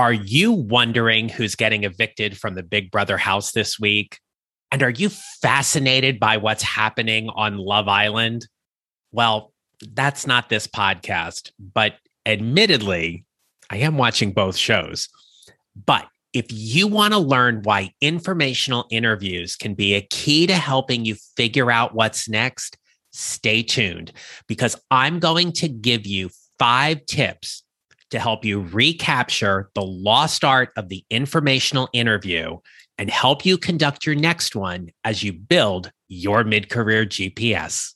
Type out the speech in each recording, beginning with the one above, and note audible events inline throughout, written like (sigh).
Are you wondering who's getting evicted from the Big Brother house this week? And are you fascinated by what's happening on Love Island? Well, that's not this podcast, but admittedly, I am watching both shows. But if you want to learn why informational interviews can be a key to helping you figure out what's next, stay tuned because I'm going to give you five tips to help you recapture the lost art of the informational interview and help you conduct your next one as you build your mid career GPS.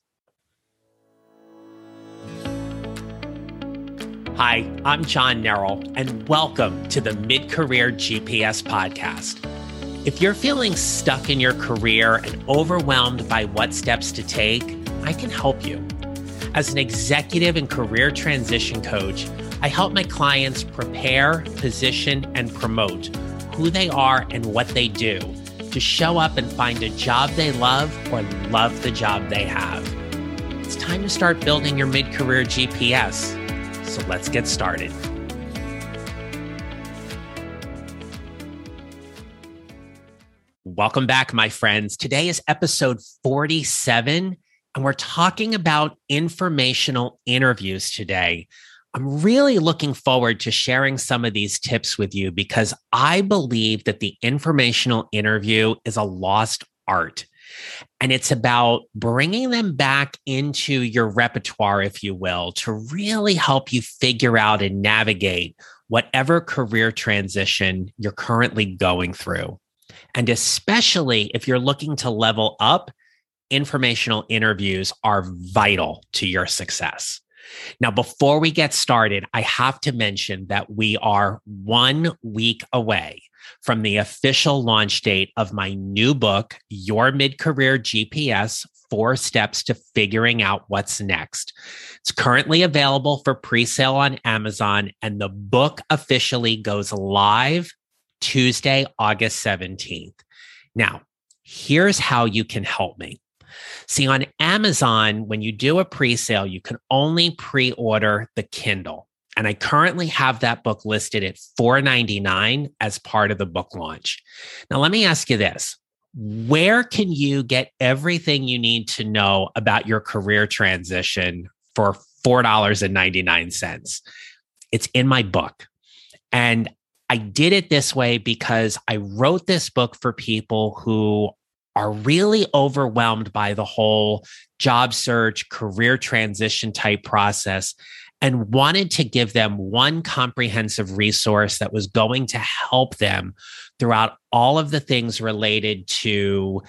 Hi, I'm John Neral, and welcome to the Mid Career GPS podcast. If you're feeling stuck in your career and overwhelmed by what steps to take, I can help you. As an executive and career transition coach, I help my clients prepare, position, and promote who they are and what they do to show up and find a job they love or love the job they have. It's time to start building your mid career GPS. So let's get started. Welcome back, my friends. Today is episode 47, and we're talking about informational interviews today. I'm really looking forward to sharing some of these tips with you because I believe that the informational interview is a lost art. And it's about bringing them back into your repertoire, if you will, to really help you figure out and navigate whatever career transition you're currently going through. And especially if you're looking to level up, informational interviews are vital to your success. Now, before we get started, I have to mention that we are one week away from the official launch date of my new book, Your Mid Career GPS Four Steps to Figuring Out What's Next. It's currently available for pre sale on Amazon, and the book officially goes live Tuesday, August 17th. Now, here's how you can help me. See, on Amazon, when you do a pre sale, you can only pre order the Kindle. And I currently have that book listed at $4.99 as part of the book launch. Now, let me ask you this where can you get everything you need to know about your career transition for $4.99? It's in my book. And I did it this way because I wrote this book for people who are really overwhelmed by the whole job search, career transition type process, and wanted to give them one comprehensive resource that was going to help them throughout all of the things related to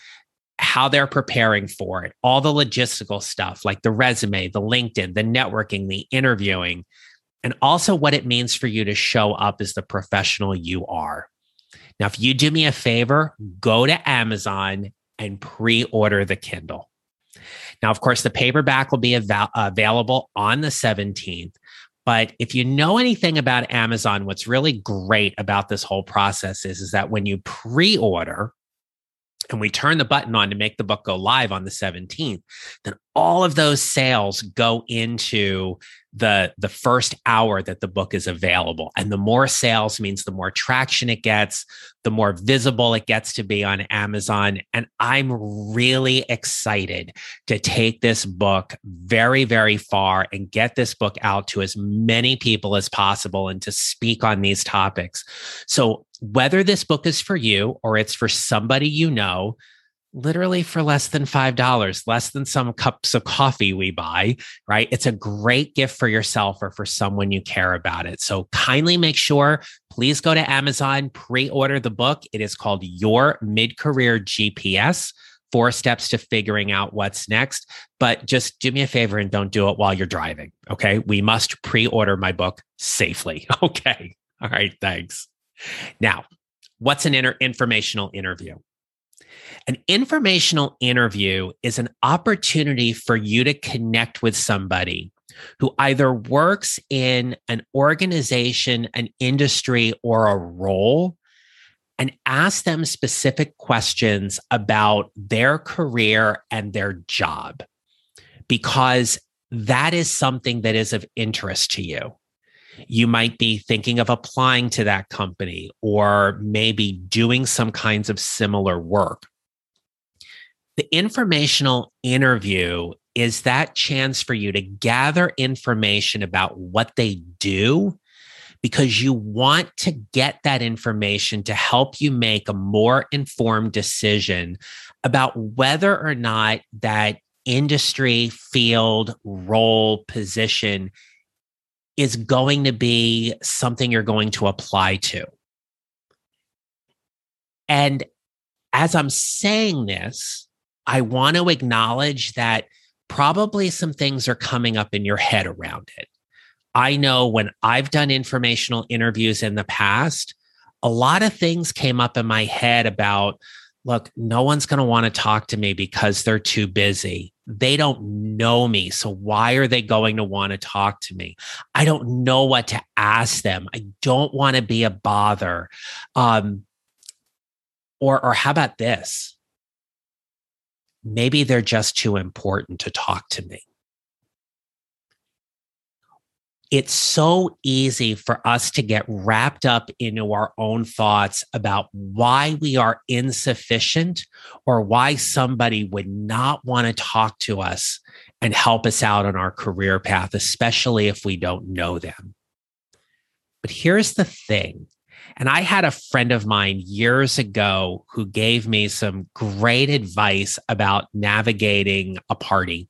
how they're preparing for it, all the logistical stuff like the resume, the LinkedIn, the networking, the interviewing, and also what it means for you to show up as the professional you are. Now, if you do me a favor, go to Amazon and pre order the Kindle. Now, of course, the paperback will be av- available on the 17th. But if you know anything about Amazon, what's really great about this whole process is, is that when you pre order, and we turn the button on to make the book go live on the 17th, then all of those sales go into the the first hour that the book is available. And the more sales means the more traction it gets the more visible it gets to be on Amazon. And I'm really excited to take this book very very far and get this book out to as many people as possible and to speak on these topics. So whether this book is for you or it's for somebody you know literally for less than $5, less than some cups of coffee we buy, right? It's a great gift for yourself or for someone you care about it. So kindly make sure, please go to Amazon, pre order the book. It is called Your Mid Career GPS. Four steps to figuring out what's next. But just do me a favor and don't do it while you're driving. Okay. We must pre order my book safely. (laughs) Okay. All right. Thanks. Now, what's an inter- informational interview? An informational interview is an opportunity for you to connect with somebody who either works in an organization, an industry, or a role and ask them specific questions about their career and their job because that is something that is of interest to you. You might be thinking of applying to that company or maybe doing some kinds of similar work. The informational interview is that chance for you to gather information about what they do because you want to get that information to help you make a more informed decision about whether or not that industry, field, role, position is going to be something you're going to apply to. And as I'm saying this, I want to acknowledge that probably some things are coming up in your head around it. I know when I've done informational interviews in the past, a lot of things came up in my head about look, no one's going to want to talk to me because they're too busy. They don't know me. So why are they going to want to talk to me? I don't know what to ask them. I don't want to be a bother. Um, or, or how about this? Maybe they're just too important to talk to me it's so easy for us to get wrapped up into our own thoughts about why we are insufficient or why somebody would not want to talk to us and help us out on our career path, especially if we don't know them. But here's the thing. And I had a friend of mine years ago who gave me some great advice about navigating a party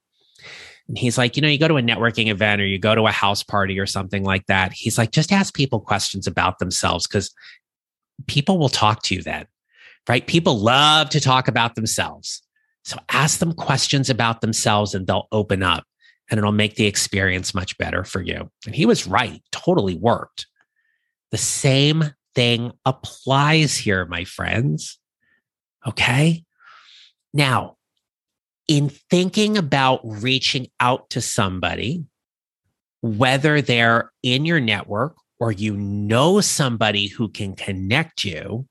and he's like, you know, you go to a networking event or you go to a house party or something like that. He's like, just ask people questions about themselves because people will talk to you then, right? People love to talk about themselves. So ask them questions about themselves and they'll open up and it'll make the experience much better for you. And he was right, totally worked. The same thing applies here, my friends. Okay. Now, in thinking about reaching out to somebody, whether they're in your network or you know somebody who can connect you,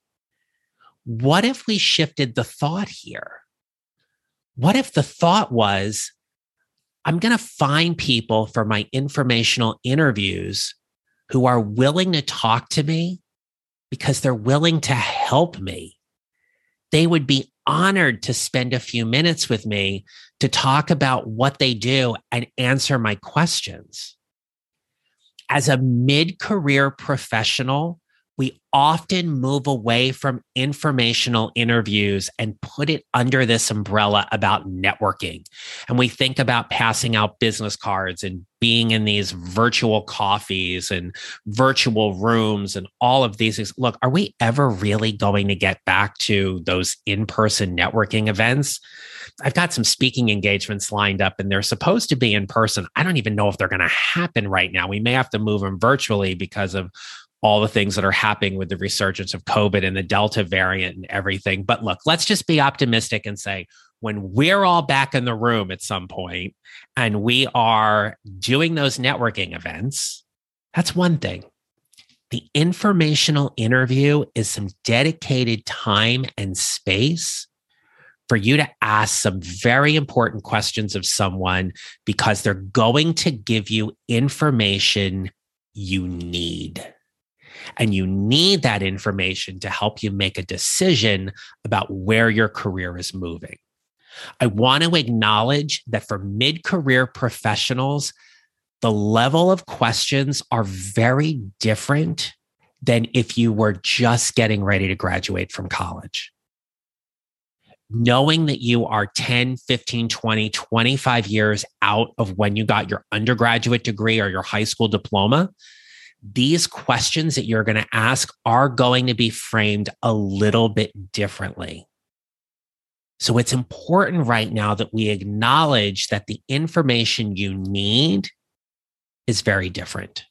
what if we shifted the thought here? What if the thought was, I'm going to find people for my informational interviews who are willing to talk to me because they're willing to help me. They would be honored to spend a few minutes with me to talk about what they do and answer my questions. As a mid career professional, we often move away from informational interviews and put it under this umbrella about networking. And we think about passing out business cards and being in these virtual coffees and virtual rooms and all of these things. Look, are we ever really going to get back to those in person networking events? I've got some speaking engagements lined up and they're supposed to be in person. I don't even know if they're going to happen right now. We may have to move them virtually because of all the things that are happening with the resurgence of COVID and the Delta variant and everything. But look, let's just be optimistic and say when we're all back in the room at some point and we are doing those networking events, that's one thing. The informational interview is some dedicated time and space for you to ask some very important questions of someone because they're going to give you information you need. And you need that information to help you make a decision about where your career is moving. I want to acknowledge that for mid career professionals, the level of questions are very different than if you were just getting ready to graduate from college. Knowing that you are 10, 15, 20, 25 years out of when you got your undergraduate degree or your high school diploma these questions that you're going to ask are going to be framed a little bit differently. So it's important right now that we acknowledge that the information you need is very different.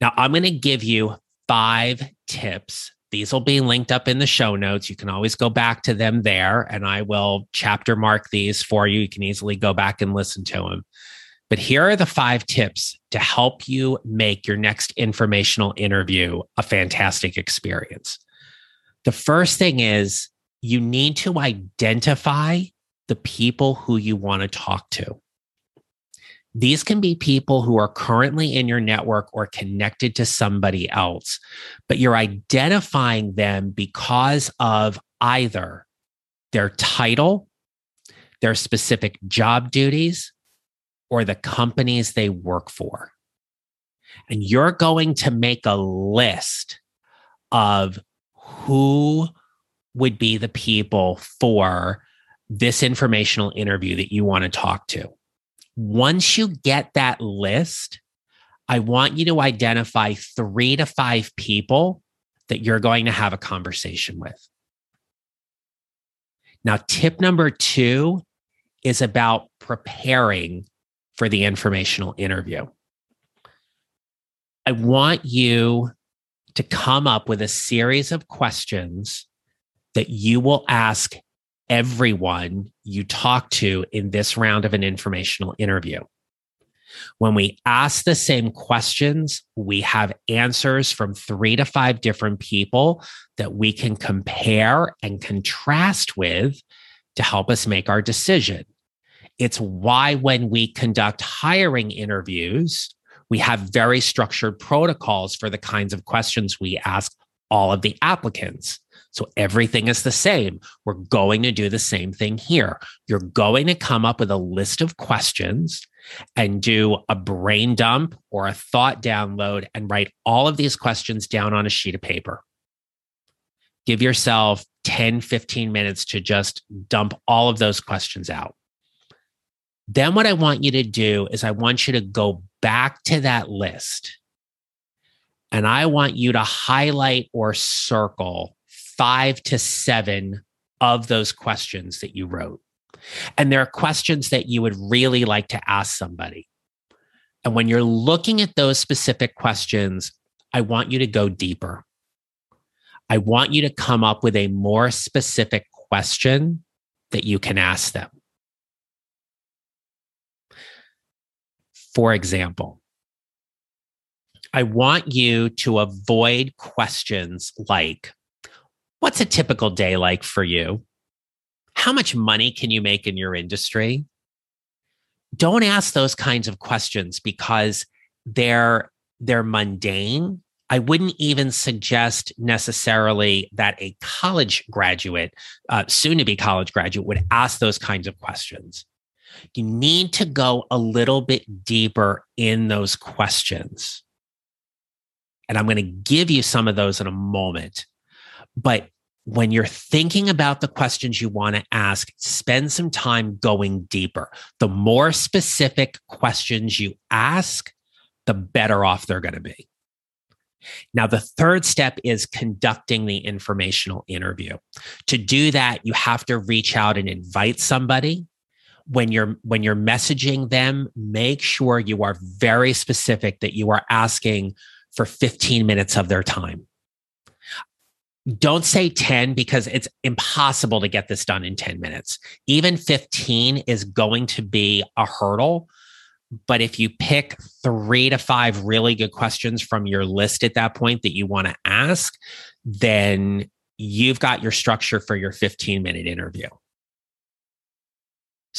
Now, I'm going to give you five tips. These will be linked up in the show notes. You can always go back to them there, and I will chapter mark these for you. You can easily go back and listen to them. But here are the five tips to help you make your next informational interview a fantastic experience. The first thing is you need to identify the people who you want to talk to. These can be people who are currently in your network or connected to somebody else, but you're identifying them because of either their title, their specific job duties, or the companies they work for. And you're going to make a list of who would be the people for this informational interview that you want to talk to. Once you get that list, I want you to identify three to five people that you're going to have a conversation with. Now, tip number two is about preparing for the informational interview. I want you to come up with a series of questions that you will ask everyone you talk to in this round of an informational interview. When we ask the same questions, we have answers from three to five different people that we can compare and contrast with to help us make our decision. It's why when we conduct hiring interviews, we have very structured protocols for the kinds of questions we ask all of the applicants. So everything is the same. We're going to do the same thing here. You're going to come up with a list of questions and do a brain dump or a thought download and write all of these questions down on a sheet of paper. Give yourself 10, 15 minutes to just dump all of those questions out. Then, what I want you to do is, I want you to go back to that list and I want you to highlight or circle five to seven of those questions that you wrote. And there are questions that you would really like to ask somebody. And when you're looking at those specific questions, I want you to go deeper. I want you to come up with a more specific question that you can ask them. For example, I want you to avoid questions like, What's a typical day like for you? How much money can you make in your industry? Don't ask those kinds of questions because they're they're mundane. I wouldn't even suggest necessarily that a college graduate, uh, soon to be college graduate, would ask those kinds of questions. You need to go a little bit deeper in those questions. And I'm going to give you some of those in a moment. But when you're thinking about the questions you want to ask, spend some time going deeper. The more specific questions you ask, the better off they're going to be. Now, the third step is conducting the informational interview. To do that, you have to reach out and invite somebody. When you're when you're messaging them, make sure you are very specific that you are asking for 15 minutes of their time don't say 10 because it's impossible to get this done in 10 minutes. Even 15 is going to be a hurdle. But if you pick three to five really good questions from your list at that point that you want to ask, then you've got your structure for your 15 minute interview.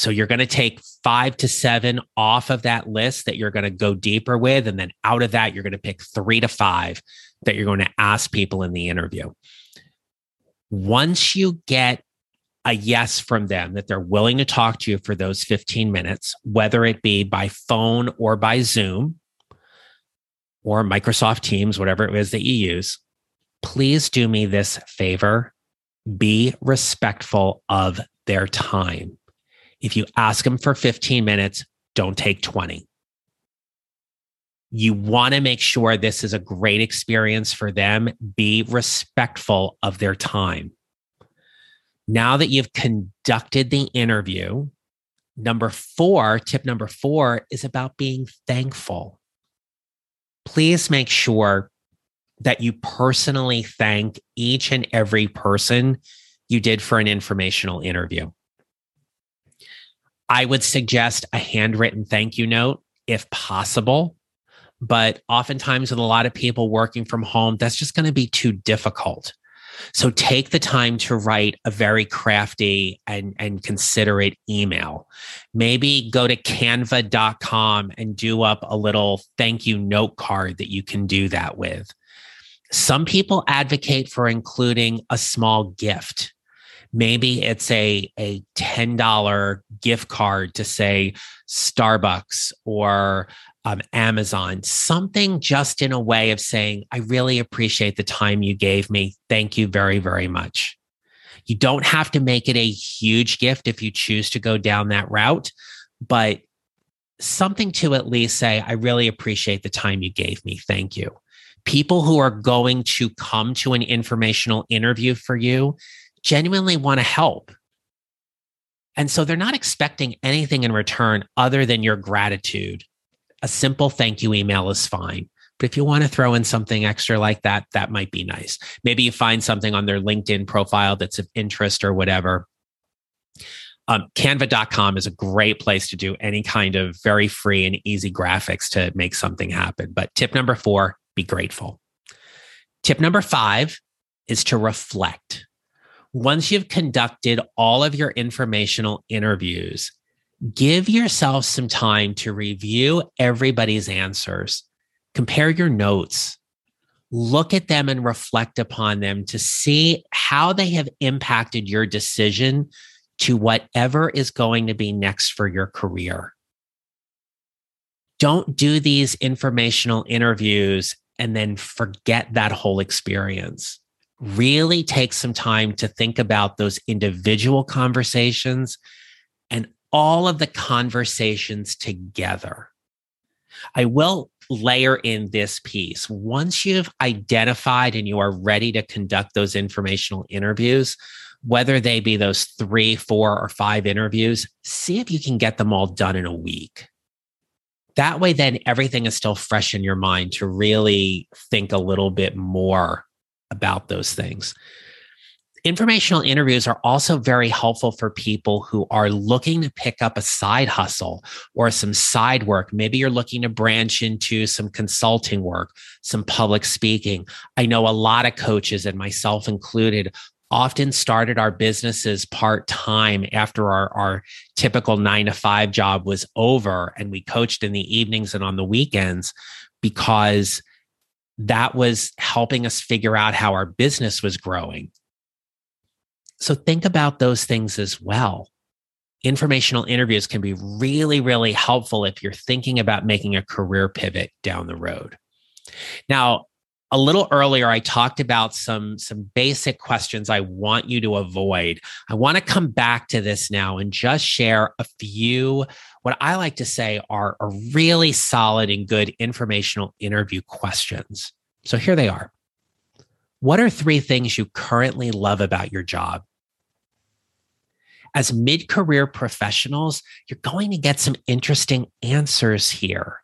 So you're going to take five to seven off of that list that you're going to go deeper with. And then out of that, you're going to pick three to five that you're going to ask people in the interview once you get a yes from them that they're willing to talk to you for those 15 minutes, whether it be by phone or by Zoom or Microsoft Teams, whatever it is that you use, please do me this favor be respectful of their time. If you ask them for 15 minutes, don't take 20 you want to make sure this is a great experience for them. Be respectful of their time. Now that you've conducted the interview, number four, tip number four is about being thankful. Please make sure that you personally thank each and every person you did for an informational interview. I would suggest a handwritten thank you note if possible but oftentimes, with a lot of people working from home, that's just going to be too difficult. So take the time to write a very crafty and, and, considerate email. Maybe go to canva.com and do up a little thank you note card that you can do that with. Some people advocate for including a small gift. Maybe it's a, a $10 gift card to say Starbucks or um, Amazon, something just in a way of saying, I really appreciate the time you gave me. Thank you very, very much. You don't have to make it a huge gift if you choose to go down that route, but something to at least say, I really appreciate the time you gave me. Thank you. People who are going to come to an informational interview for you genuinely want to help. And so they're not expecting anything in return other than your gratitude a simple thank you email is fine. But if you want to throw in something extra like that, that might be nice. Maybe you find something on their LinkedIn profile that's of interest or whatever. Um, canva.com is a great place to do any kind of very free and easy graphics to make something happen. But tip number four, be grateful. Tip number five is to reflect. Once you've conducted all of your informational interviews, give yourself some time to review everybody's answers, compare your notes, look at them and reflect upon them to see how they have impacted your decision to whatever is going to be next for your career. Don't do these informational interviews and then forget that whole experience. Really take some time to think about those individual conversations and all of the conversations together. I will layer in this piece. Once you've identified and you are ready to conduct those informational interviews, whether they be those three, four, or five interviews, see if you can get them all done in a week. That way, then everything is still fresh in your mind to really think a little bit more about those things informational interviews are also very helpful for people who are looking to pick up a side hustle or some side work. Maybe you're looking to branch into some consulting work, some public speaking. I know a lot of coaches, and myself included, often started our businesses part time after our, our typical nine to five job was over. And we coached in the evenings and on the weekends because that was helping us figure out how our business was growing so think about those things as well. Informational interviews can be really, really helpful if you're thinking about making a career pivot down the road. Now, a little earlier i talked about some some basic questions i want you to avoid. I want to come back to this now and just share a few what i like to say are, are really solid and good informational interview questions. So here they are. What are three things you currently love about your job? As mid career professionals, you're going to get some interesting answers here.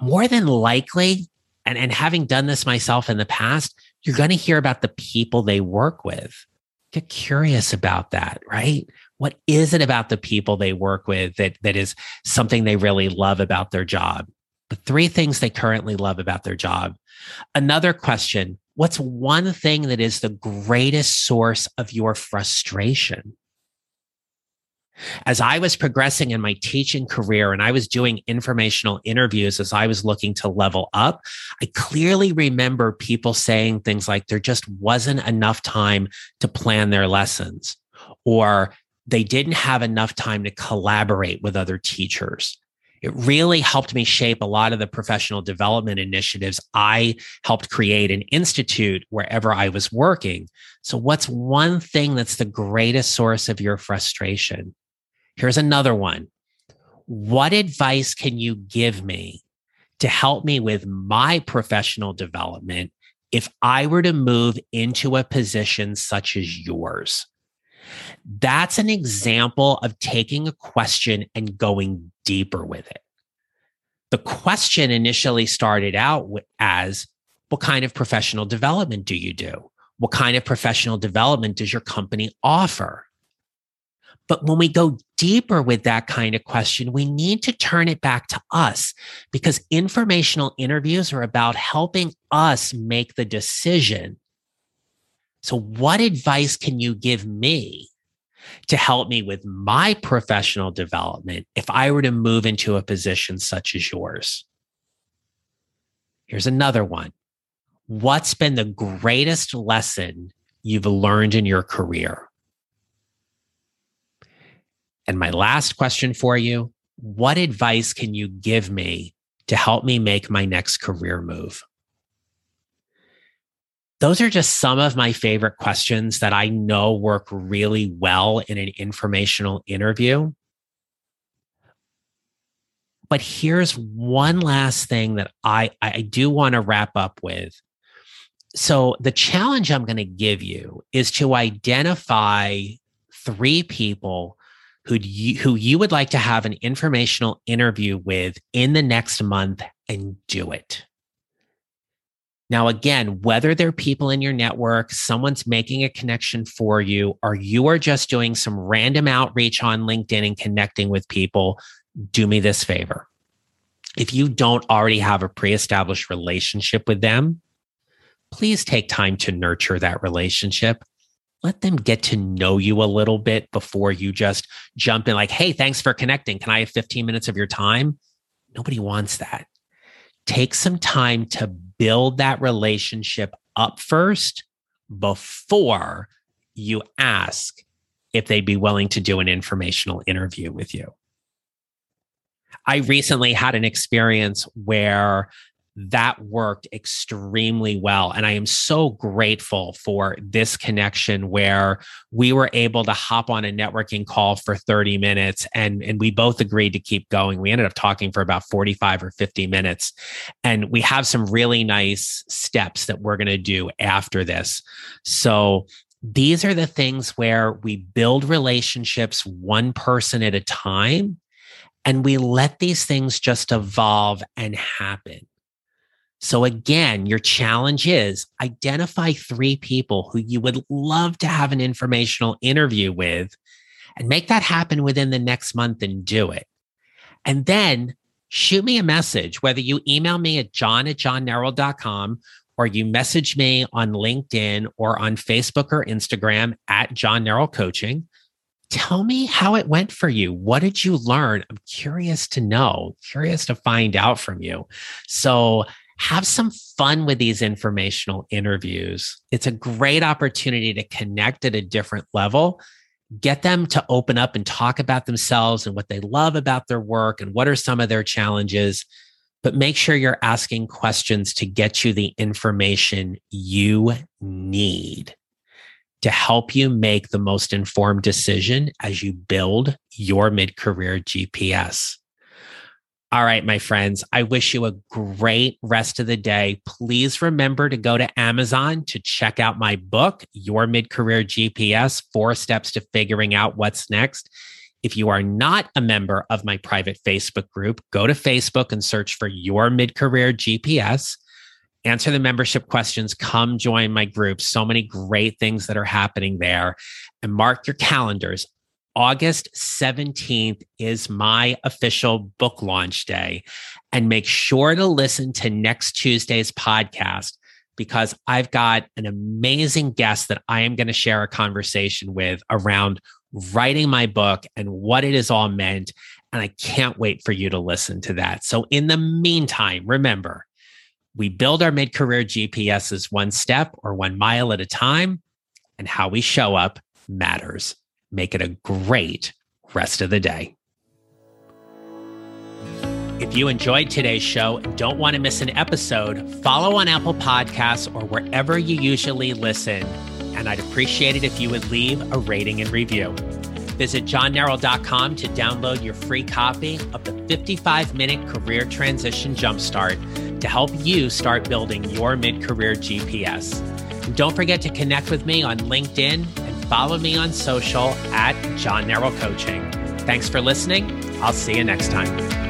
More than likely, and, and having done this myself in the past, you're going to hear about the people they work with. Get curious about that, right? What is it about the people they work with that, that is something they really love about their job? The three things they currently love about their job. Another question What's one thing that is the greatest source of your frustration? As I was progressing in my teaching career and I was doing informational interviews as I was looking to level up, I clearly remember people saying things like there just wasn't enough time to plan their lessons or they didn't have enough time to collaborate with other teachers it really helped me shape a lot of the professional development initiatives I helped create and institute wherever I was working. So, what's one thing that's the greatest source of your frustration? Here's another one. What advice can you give me to help me with my professional development if I were to move into a position such as yours? That's an example of taking a question and going deeper with it. The question initially started out as what kind of professional development do you do? What kind of professional development does your company offer? But when we go deeper with that kind of question, we need to turn it back to us because informational interviews are about helping us make the decision So, what advice can you give me to help me with my professional development if I were to move into a position such as yours? Here's another one. What's been the greatest lesson you've learned in your career? And my last question for you What advice can you give me to help me make my next career move? Those are just some of my favorite questions that I know work really well in an informational interview. But here's one last thing that I, I do want to wrap up with. So, the challenge I'm going to give you is to identify three people who you, who you would like to have an informational interview with in the next month and do it. Now, again, whether they're people in your network, someone's making a connection for you, or you are just doing some random outreach on LinkedIn and connecting with people, do me this favor. If you don't already have a pre established relationship with them, please take time to nurture that relationship. Let them get to know you a little bit before you just jump in, like, hey, thanks for connecting. Can I have 15 minutes of your time? Nobody wants that. Take some time to build that relationship up first before you ask if they'd be willing to do an informational interview with you. I recently had an experience where that worked extremely well. And I am so grateful for this connection where we were able to hop on a networking call for 30 minutes and, and we both agreed to keep going. We ended up talking for about 45 or 50 minutes. And we have some really nice steps that we're going to do after this. So these are the things where we build relationships one person at a time and we let these things just evolve and happen. So again, your challenge is identify three people who you would love to have an informational interview with and make that happen within the next month and do it. And then shoot me a message, whether you email me at john at johnneral.com or you message me on LinkedIn or on Facebook or Instagram at John Neral Coaching. Tell me how it went for you. What did you learn? I'm curious to know, curious to find out from you. So have some fun with these informational interviews. It's a great opportunity to connect at a different level, get them to open up and talk about themselves and what they love about their work and what are some of their challenges. But make sure you're asking questions to get you the information you need to help you make the most informed decision as you build your mid career GPS. All right, my friends, I wish you a great rest of the day. Please remember to go to Amazon to check out my book, Your Mid Career GPS Four Steps to Figuring Out What's Next. If you are not a member of my private Facebook group, go to Facebook and search for Your Mid Career GPS. Answer the membership questions. Come join my group. So many great things that are happening there. And mark your calendars. August 17th is my official book launch day. And make sure to listen to next Tuesday's podcast because I've got an amazing guest that I am going to share a conversation with around writing my book and what it is all meant. And I can't wait for you to listen to that. So, in the meantime, remember, we build our mid career GPSs one step or one mile at a time, and how we show up matters. Make it a great rest of the day. If you enjoyed today's show and don't want to miss an episode, follow on Apple Podcasts or wherever you usually listen. And I'd appreciate it if you would leave a rating and review. Visit johnneral.com to download your free copy of the 55 minute career transition jumpstart to help you start building your mid career GPS. And don't forget to connect with me on LinkedIn follow me on social at John Neral Coaching. Thanks for listening. I'll see you next time.